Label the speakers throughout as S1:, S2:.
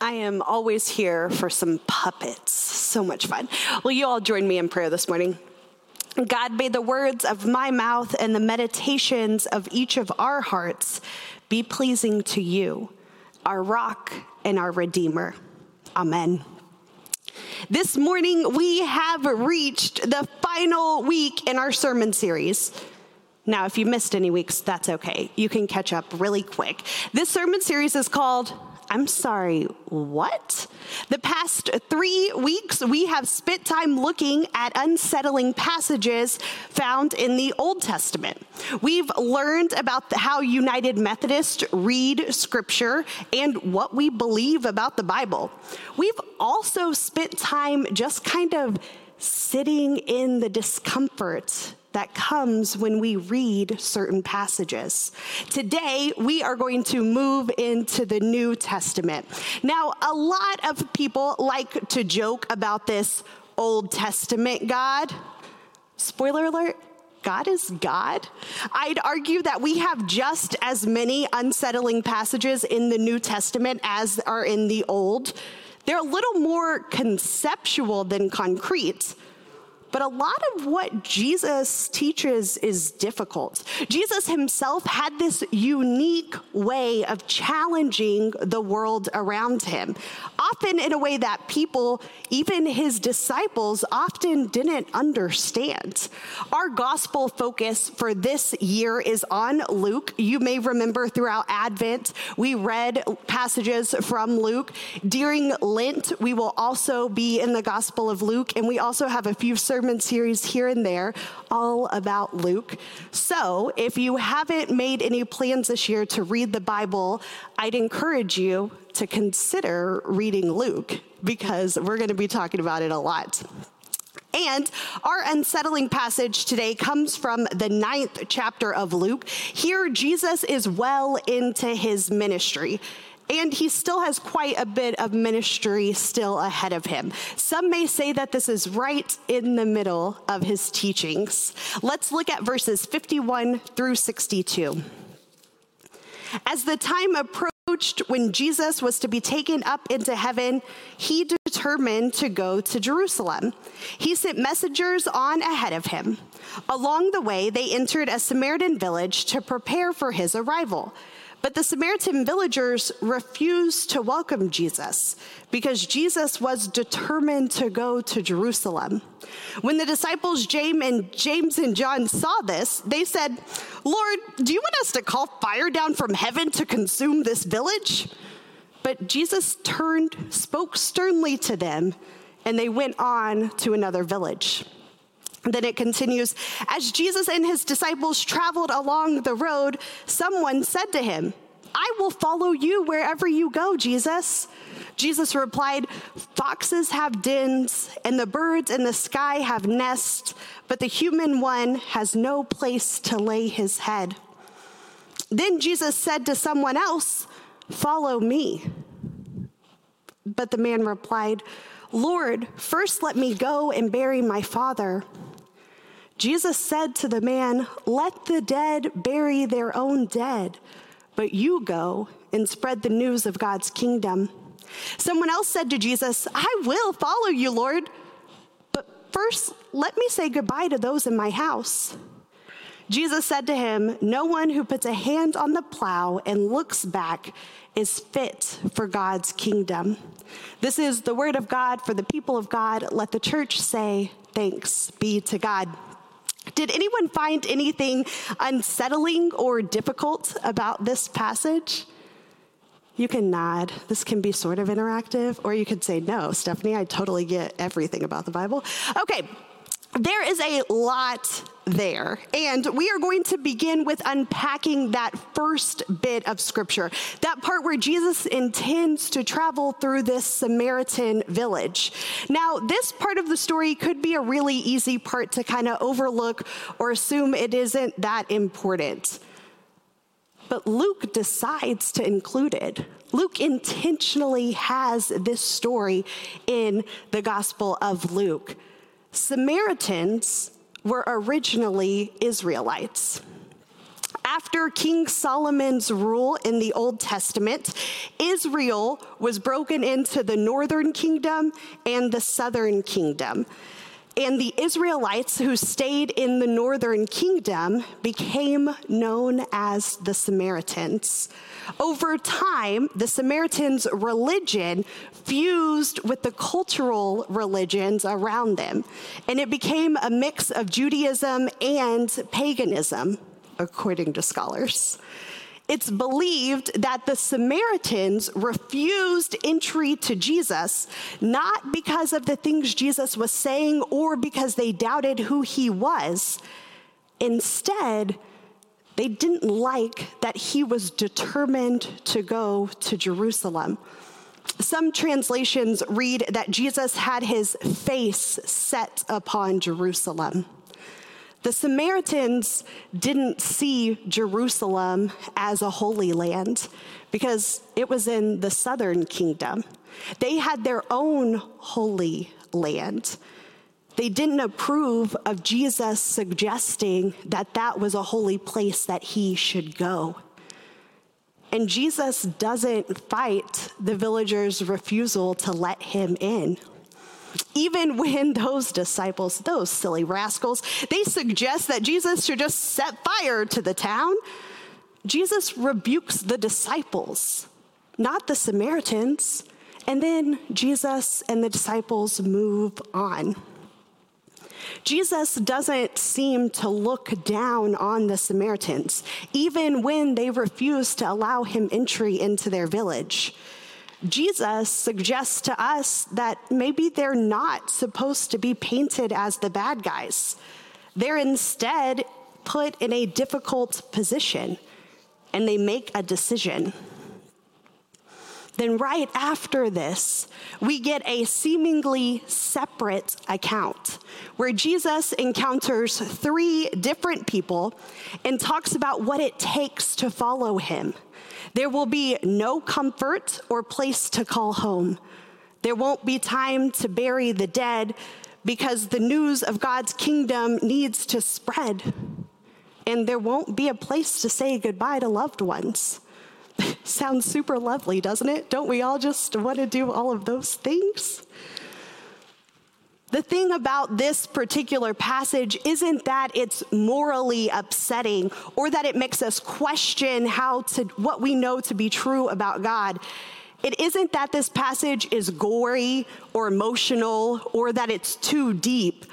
S1: I am always here for some puppets. So much fun. Will you all join me in prayer this morning? God, may the words of my mouth and the meditations of each of our hearts be pleasing to you, our rock and our redeemer. Amen. This morning, we have reached the final week in our sermon series. Now, if you missed any weeks, that's okay. You can catch up really quick. This sermon series is called I'm sorry, what? The past three weeks, we have spent time looking at unsettling passages found in the Old Testament. We've learned about how United Methodists read scripture and what we believe about the Bible. We've also spent time just kind of sitting in the discomfort that comes when we read certain passages. Today, we are going to move into the New Testament. Now, a lot of people like to joke about this Old Testament God. Spoiler alert, God is God. I'd argue that we have just as many unsettling passages in the New Testament as are in the Old. They're a little more conceptual than concrete. But a lot of what Jesus teaches is difficult. Jesus himself had this unique way of challenging the world around him, often in a way that people, even his disciples, often didn't understand. Our gospel focus for this year is on Luke. You may remember throughout Advent, we read passages from Luke. During Lent, we will also be in the Gospel of Luke, and we also have a few sermons sermon series here and there all about Luke. So if you haven't made any plans this year to read the Bible, I'd encourage you to consider reading Luke because we're going to be talking about it a lot. And our unsettling passage today comes from the ninth chapter of Luke. Here, Jesus is well into his ministry and he still has quite a bit of ministry still ahead of him. Some may say that this is right in the middle of his teachings. Let's look at verses 51 through 62. As the time approached when Jesus was to be taken up into heaven, he determined to go to Jerusalem. He sent messengers on ahead of him. Along the way, they entered a Samaritan village to prepare for his arrival. But the Samaritan villagers refused to welcome Jesus because Jesus was determined to go to Jerusalem. When the disciples James and James and John saw this, they said, "Lord, do you want us to call fire down from heaven to consume this village?" But Jesus turned, spoke sternly to them, and they went on to another village. Then it continues As Jesus and his disciples traveled along the road, someone said to him, I will follow you wherever you go, Jesus. Jesus replied, Foxes have dens, and the birds in the sky have nests, but the human one has no place to lay his head. Then Jesus said to someone else, Follow me. But the man replied, Lord, first let me go and bury my father. Jesus said to the man, Let the dead bury their own dead, but you go and spread the news of God's kingdom. Someone else said to Jesus, I will follow you, Lord, but first let me say goodbye to those in my house. Jesus said to him, No one who puts a hand on the plow and looks back is fit for God's kingdom. This is the word of God for the people of God. Let the church say, Thanks be to God. Did anyone find anything unsettling or difficult about this passage? You can nod. This can be sort of interactive, or you could say, No, Stephanie, I totally get everything about the Bible. Okay, there is a lot there. And we are going to begin with unpacking that first bit of scripture, that part where Jesus intends to travel through this Samaritan village. Now, this part of the story could be a really easy part to kind of overlook or assume it isn't that important. But Luke decides to include it. Luke intentionally has this story in the Gospel of Luke. Samaritans were originally Israelites. After King Solomon's rule in the Old Testament, Israel was broken into the northern kingdom and the southern kingdom. And the Israelites who stayed in the northern kingdom became known as the Samaritans. Over time, the Samaritans' religion fused with the cultural religions around them, and it became a mix of Judaism and paganism, according to scholars. It's believed that the Samaritans refused entry to Jesus, not because of the things Jesus was saying or because they doubted who he was. Instead, they didn't like that he was determined to go to Jerusalem. Some translations read that Jesus had his face set upon Jerusalem. The Samaritans didn't see Jerusalem as a holy land because it was in the southern kingdom. They had their own holy land. They didn't approve of Jesus suggesting that that was a holy place that he should go. And Jesus doesn't fight the villagers' refusal to let him in even when those disciples, those silly rascals, they suggest that Jesus should just set fire to the town, Jesus rebukes the disciples, not the Samaritans. And then Jesus and the disciples move on. Jesus doesn't seem to look down on the Samaritans, even when they refuse to allow him entry into their village. Jesus suggests to us that maybe they're not supposed to be painted as the bad guys. They're instead put in a difficult position and they make a decision. Then, right after this, we get a seemingly separate account where Jesus encounters three different people and talks about what it takes to follow him. There will be no comfort or place to call home. There won't be time to bury the dead because the news of God's kingdom needs to spread. And there won't be a place to say goodbye to loved ones. Sounds super lovely, doesn't it? Don't we all just want to do all of those things? The thing about this particular passage isn't that it's morally upsetting or that it makes us question how to what we know to be true about God. It isn't that this passage is gory or emotional or that it's too deep.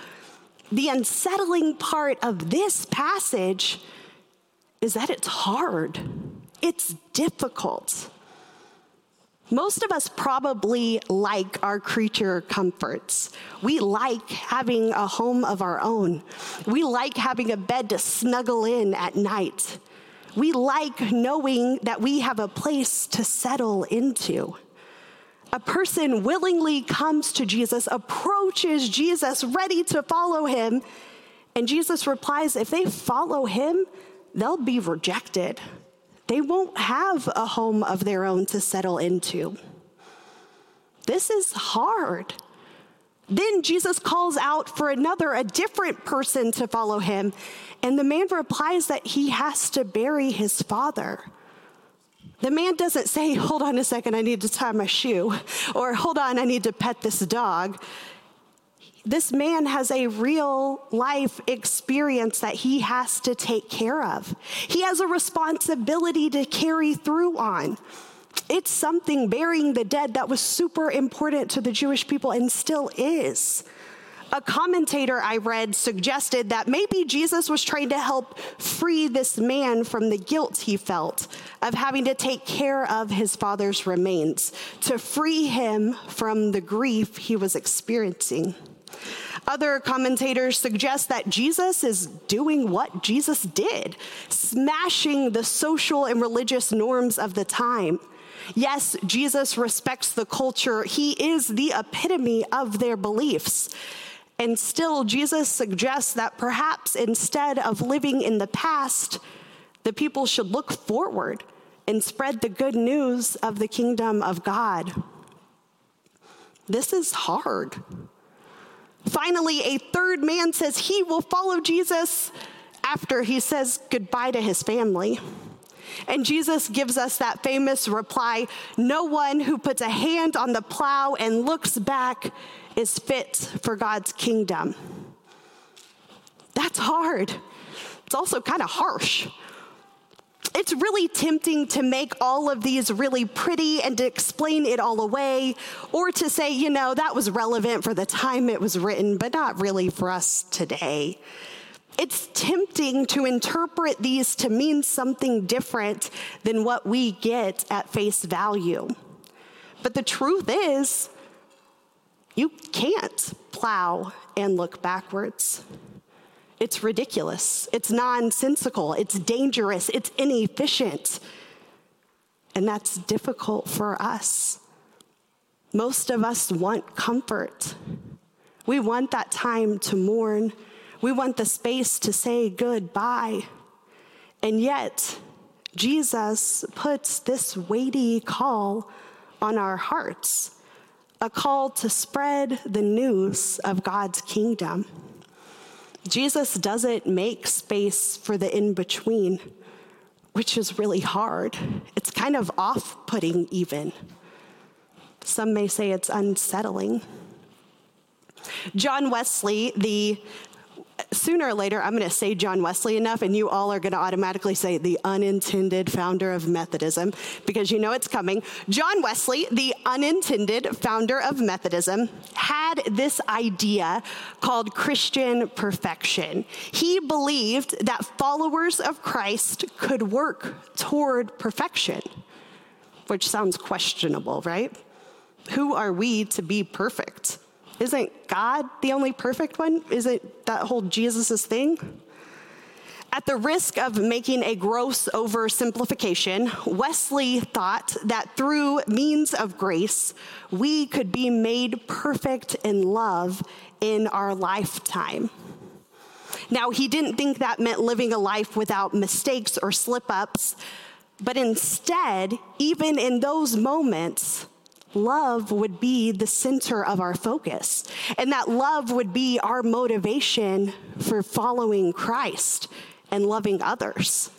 S1: The unsettling part of this passage is that it's hard. It's difficult. Most of us probably like our creature comforts. We like having a home of our own. We like having a bed to snuggle in at night. We like knowing that we have a place to settle into. A person willingly comes to Jesus, approaches Jesus, ready to follow him, and Jesus replies if they follow him, they'll be rejected they won't have a home of their own to settle into. This is hard. Then Jesus calls out for another, a different person to follow him. And the man replies that he has to bury his father. The man doesn't say, Hold on a second, I need to tie my shoe, or Hold on, I need to pet this dog this man has a real life experience that he has to take care of. He has a responsibility to carry through on. It's something burying the dead that was super important to the Jewish people and still is. A commentator I read suggested that maybe Jesus was trying to help free this man from the guilt he felt of having to take care of his father's remains, to free him from the grief he was experiencing. Other commentators suggest that Jesus is doing what Jesus did, smashing the social and religious norms of the time. Yes, Jesus respects the culture, he is the epitome of their beliefs. And still, Jesus suggests that perhaps instead of living in the past, the people should look forward and spread the good news of the kingdom of God. This is hard. Finally, a third man says he will follow Jesus after he says goodbye to his family. And Jesus gives us that famous reply No one who puts a hand on the plow and looks back is fit for God's kingdom. That's hard. It's also kind of harsh. It's really tempting to make all of these really pretty and to explain it all away, or to say, you know, that was relevant for the time it was written, but not really for us today. It's tempting to interpret these to mean something different than what we get at face value. But the truth is, you can't plow and look backwards. It's ridiculous. It's nonsensical. It's dangerous. It's inefficient. And that's difficult for us. Most of us want comfort. We want that time to mourn. We want the space to say goodbye. And yet, Jesus puts this weighty call on our hearts a call to spread the news of God's kingdom. Jesus doesn't make space for the in between, which is really hard. It's kind of off putting, even. Some may say it's unsettling. John Wesley, the sooner or later, I'm going to say John Wesley enough, and you all are going to automatically say the unintended founder of Methodism because you know it's coming. John Wesley, the unintended founder of Methodism, had this idea called Christian perfection. He believed that followers of Christ could work toward perfection, which sounds questionable, right? Who are we to be perfect? Isn't God the only perfect one? Isn't that whole Jesus' thing? At the risk of making a gross oversimplification, Wesley thought that through means of grace, we could be made perfect in love in our lifetime. Now, he didn't think that meant living a life without mistakes or slip ups, but instead, even in those moments, love would be the center of our focus, and that love would be our motivation for following Christ and loving others.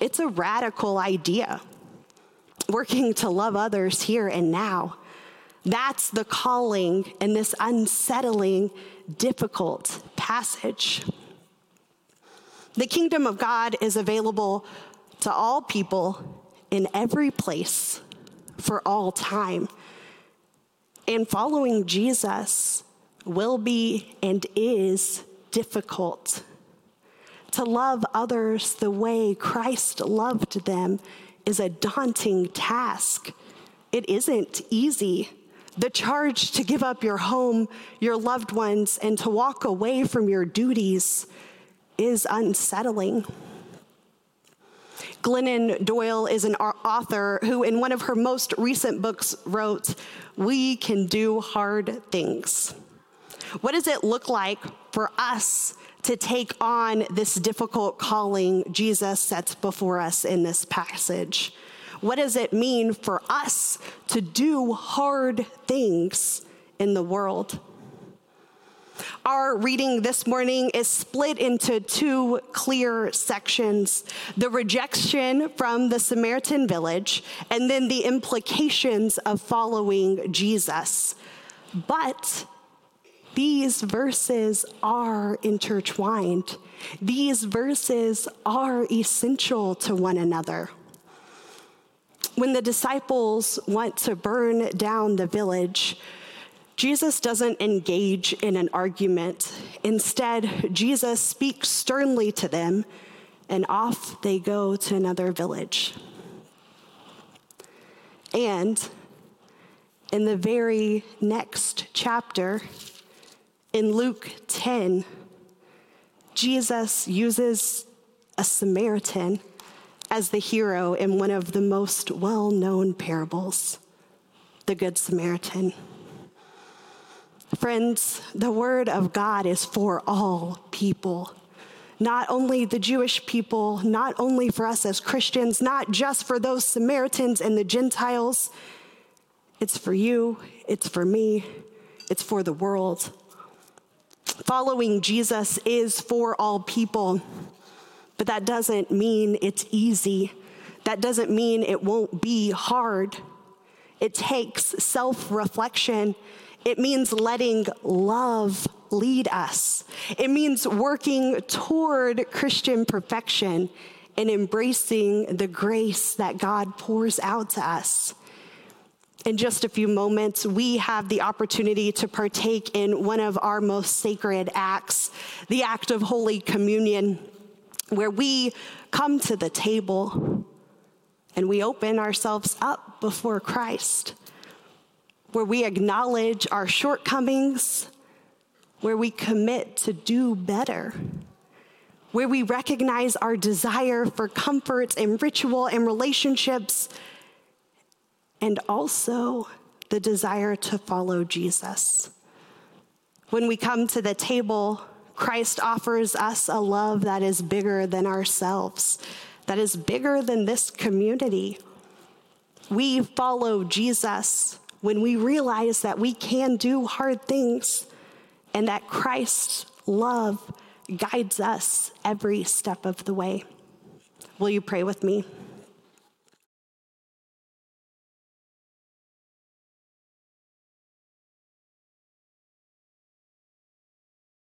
S1: It's a radical idea, working to love others here and now. That's the calling in this unsettling, difficult passage. The kingdom of God is available to all people in every place for all time. And following Jesus will be and is difficult. To love others the way Christ loved them is a daunting task. It isn't easy. The charge to give up your home, your loved ones, and to walk away from your duties is unsettling. Glennon Doyle is an author who, in one of her most recent books, wrote, We can do hard things. What does it look like for us to take on this difficult calling Jesus sets before us in this passage? What does it mean for us to do hard things in the world? Our reading this morning is split into two clear sections the rejection from the Samaritan village, and then the implications of following Jesus. But these verses are intertwined. These verses are essential to one another. When the disciples want to burn down the village, Jesus doesn't engage in an argument. Instead, Jesus speaks sternly to them, and off they go to another village. And in the very next chapter, in Luke 10, Jesus uses a Samaritan as the hero in one of the most well known parables, the Good Samaritan. Friends, the word of God is for all people. Not only the Jewish people, not only for us as Christians, not just for those Samaritans and the Gentiles. It's for you, it's for me, it's for the world. Following Jesus is for all people, but that doesn't mean it's easy. That doesn't mean it won't be hard. It takes self reflection. It means letting love lead us. It means working toward Christian perfection and embracing the grace that God pours out to us. In just a few moments, we have the opportunity to partake in one of our most sacred acts, the act of Holy Communion, where we come to the table and we open ourselves up before Christ, where we acknowledge our shortcomings, where we commit to do better, where we recognize our desire for comfort and ritual and relationships, and also the desire to follow Jesus. When we come to the table, Christ offers us a love that is bigger than ourselves that is bigger than this community. We follow Jesus when we realize that we can do hard things and that Christ's love guides us every step of the way. Will you pray with me?